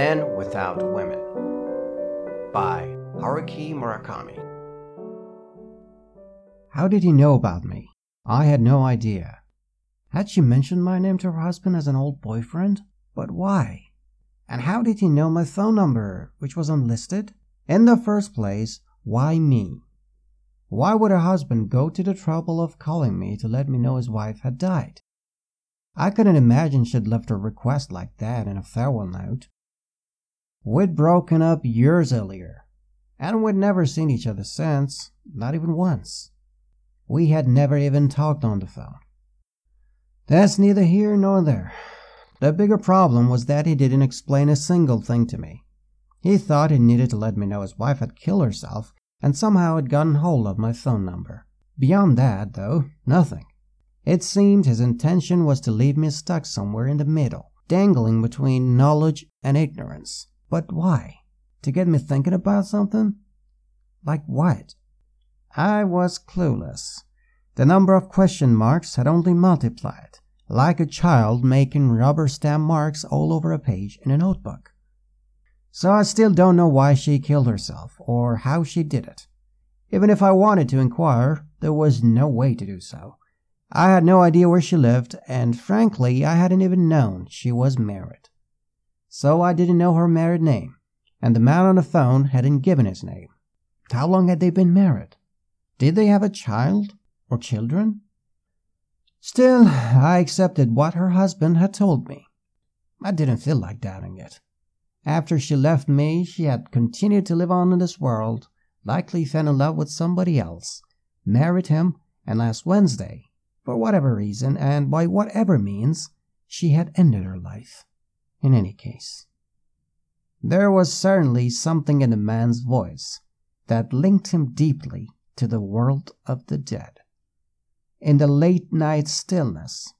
Men Without Women by Haruki Murakami. How did he know about me? I had no idea. Had she mentioned my name to her husband as an old boyfriend? But why? And how did he know my phone number, which was unlisted? In the first place, why me? Why would her husband go to the trouble of calling me to let me know his wife had died? I couldn't imagine she'd left a request like that in a farewell note. We'd broken up years earlier, and we'd never seen each other since, not even once. We had never even talked on the phone. That's neither here nor there. The bigger problem was that he didn't explain a single thing to me. He thought he needed to let me know his wife had killed herself and somehow had gotten hold of my phone number. Beyond that, though, nothing. It seemed his intention was to leave me stuck somewhere in the middle, dangling between knowledge and ignorance. But why? To get me thinking about something? Like what? I was clueless. The number of question marks had only multiplied, like a child making rubber stamp marks all over a page in a notebook. So I still don't know why she killed herself, or how she did it. Even if I wanted to inquire, there was no way to do so. I had no idea where she lived, and frankly, I hadn't even known she was married. So I didn't know her married name, and the man on the phone hadn't given his name. How long had they been married? Did they have a child or children? Still, I accepted what her husband had told me. I didn't feel like doubting it. After she left me, she had continued to live on in this world, likely fell in love with somebody else, married him, and last Wednesday for whatever reason and by whatever means, she had ended her life. In any case, there was certainly something in the man's voice that linked him deeply to the world of the dead. In the late night stillness,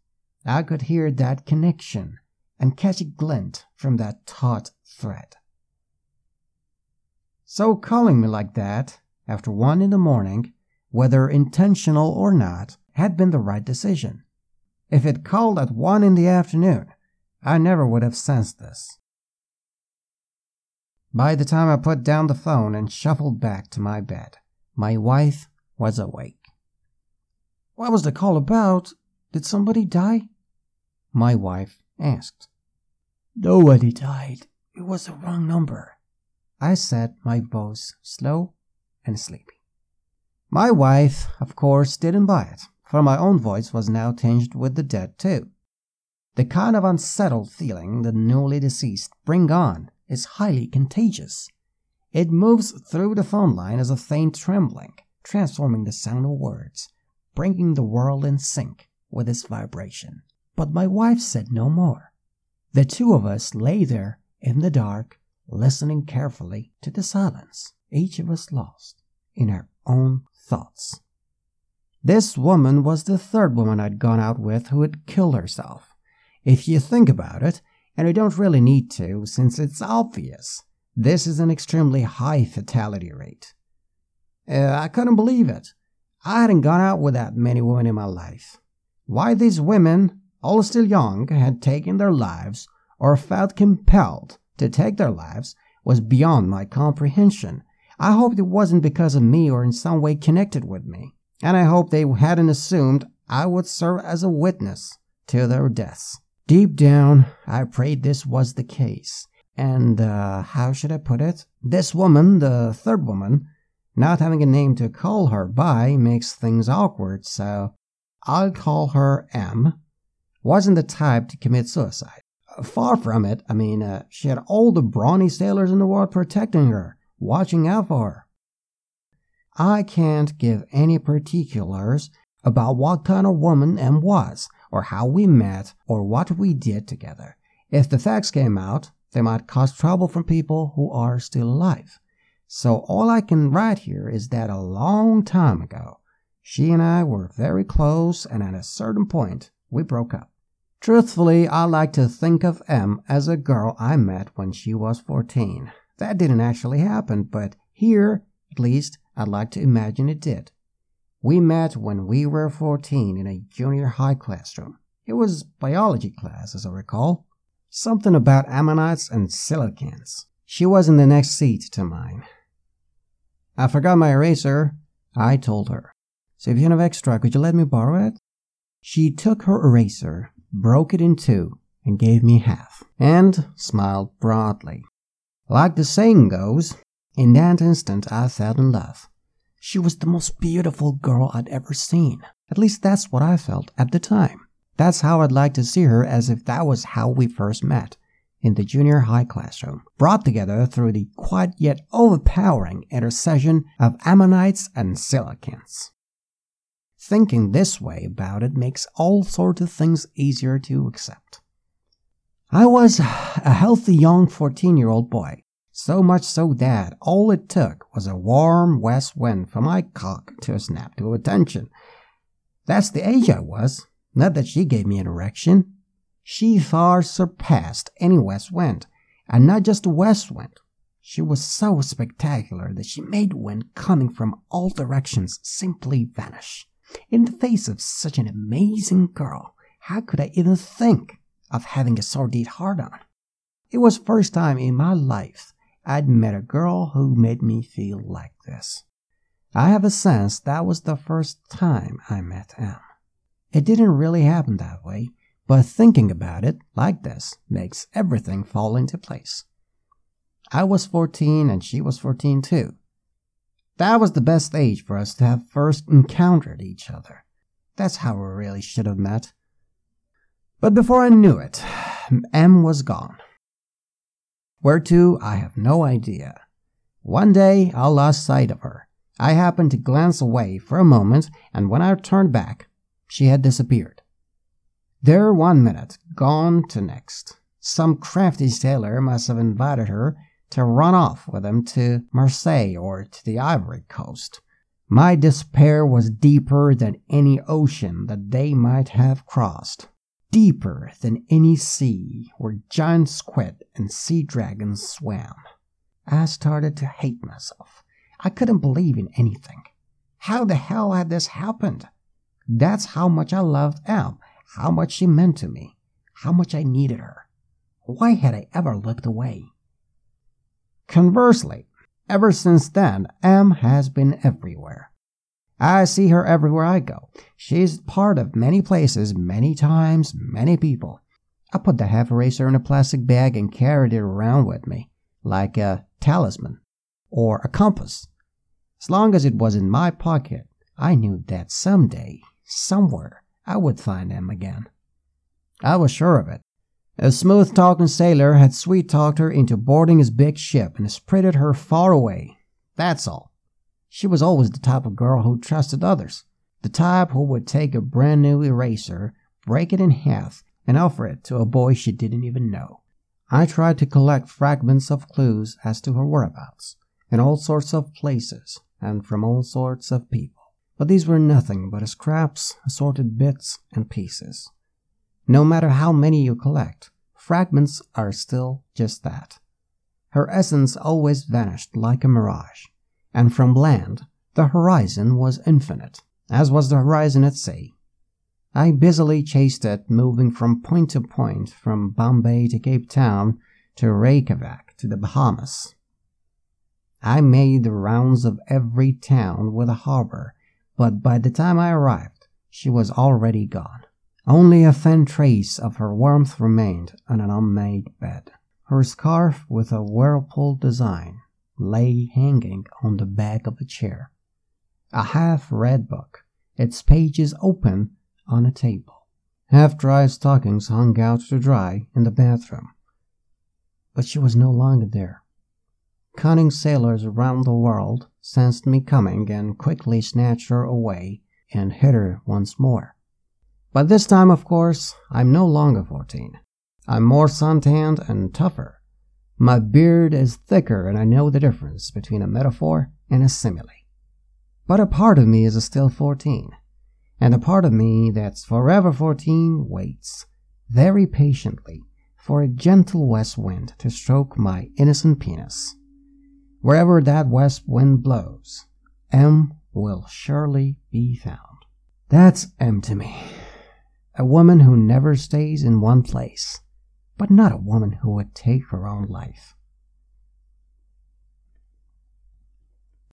I could hear that connection and catch a glint from that taut thread. So, calling me like that, after one in the morning, whether intentional or not, had been the right decision. If it called at one in the afternoon, I never would have sensed this. By the time I put down the phone and shuffled back to my bed, my wife was awake. What was the call about? Did somebody die? My wife asked. Nobody died. It was the wrong number. I said, my voice slow and sleepy. My wife, of course, didn't buy it for my own voice was now tinged with the dead too. The kind of unsettled feeling the newly deceased bring on is highly contagious. It moves through the phone line as a faint trembling, transforming the sound of words, bringing the world in sync with its vibration. But my wife said no more. The two of us lay there in the dark, listening carefully to the silence, each of us lost in our own thoughts. This woman was the third woman I'd gone out with who had killed herself. If you think about it, and we don't really need to since it's obvious, this is an extremely high fatality rate. Uh, I couldn't believe it. I hadn't gone out with that many women in my life. Why these women, all still young, had taken their lives or felt compelled to take their lives was beyond my comprehension. I hoped it wasn't because of me or in some way connected with me and I hoped they hadn't assumed I would serve as a witness to their deaths. Deep down, I prayed this was the case. And, uh, how should I put it? This woman, the third woman, not having a name to call her by makes things awkward, so I'll call her M, wasn't the type to commit suicide. Far from it, I mean, uh, she had all the brawny sailors in the world protecting her, watching out for her. I can't give any particulars about what kind of woman M was, or how we met, or what we did together. If the facts came out, they might cause trouble from people who are still alive. So all I can write here is that a long time ago, she and I were very close, and at a certain point, we broke up. Truthfully, I like to think of M as a girl I met when she was 14. That didn't actually happen, but here, at least, I'd like to imagine it did. We met when we were 14 in a junior high classroom. It was biology class, as I recall. Something about ammonites and coelacanths. She was in the next seat to mine. I forgot my eraser, I told her. So if you have extra, could you let me borrow it? She took her eraser, broke it in two, and gave me half, and smiled broadly. Like the saying goes, in that instant I fell in love. She was the most beautiful girl I'd ever seen. At least that's what I felt at the time. That's how I'd like to see her as if that was how we first met in the junior high classroom, brought together through the quiet yet overpowering intercession of ammonites and coelacanths. Thinking this way about it makes all sorts of things easier to accept. I was a healthy young 14 year old boy, so much so that all it took was a warm west wind for my cock to snap to attention. That's the age I was, not that she gave me an erection. She far surpassed any west wind, and not just a west wind. She was so spectacular that she made wind coming from all directions simply vanish. In the face of such an amazing girl, how could I even think of having a sordid hard on? It was first time in my life I'd met a girl who made me feel like this. I have a sense that was the first time I met M. It didn't really happen that way, but thinking about it like this makes everything fall into place. I was 14 and she was 14 too. That was the best age for us to have first encountered each other. That's how we really should have met. But before I knew it, M was gone. Where to, I have no idea. One day, I lost sight of her. I happened to glance away for a moment, and when I turned back, she had disappeared. There one minute, gone to next. Some crafty sailor must have invited her to run off with him to Marseille or to the Ivory Coast. My despair was deeper than any ocean that they might have crossed, deeper than any sea where giant squid and sea dragons swam. I started to hate myself. I couldn't believe in anything. How the hell had this happened? That's how much I loved Em, how much she meant to me, how much I needed her. Why had I ever looked away? Conversely, ever since then, Em has been everywhere. I see her everywhere I go. She's part of many places, many times, many people. I put the half eraser in a plastic bag and carried it around with me, like a talisman or a compass. As long as it was in my pocket, I knew that someday somewhere I would find him again. I was sure of it. A smooth talking sailor had sweet talked her into boarding his big ship and spirited her far away. That's all. She was always the type of girl who trusted others, the type who would take a brand new eraser, break it in half, and offer it to a boy she didn't even know. I tried to collect fragments of clues as to her whereabouts, in all sorts of places, and from all sorts of people. But these were nothing but scraps, assorted bits and pieces. No matter how many you collect, fragments are still just that. Her essence always vanished like a mirage, and from land, the horizon was infinite, as was the horizon at sea. I busily chased it, moving from point to point, from Bombay to Cape Town to Reykjavik to the Bahamas. I made the rounds of every town with a harbor but by the time I arrived, she was already gone. Only a thin trace of her warmth remained on an unmade bed. Her scarf with a whirlpool design lay hanging on the back of a chair. A half read book, its pages open, on a table. Half dry stockings hung out to dry in the bathroom. But she was no longer there. Cunning sailors around the world sensed me coming and quickly snatched her away and hid her once more. But this time, of course, I'm no longer 14. I'm more suntanned and tougher. My beard is thicker, and I know the difference between a metaphor and a simile. But a part of me is still 14, and a part of me that's forever 14 waits, very patiently, for a gentle west wind to stroke my innocent penis. Wherever that west wind blows, M will surely be found. That's Em to me. A woman who never stays in one place, but not a woman who would take her own life.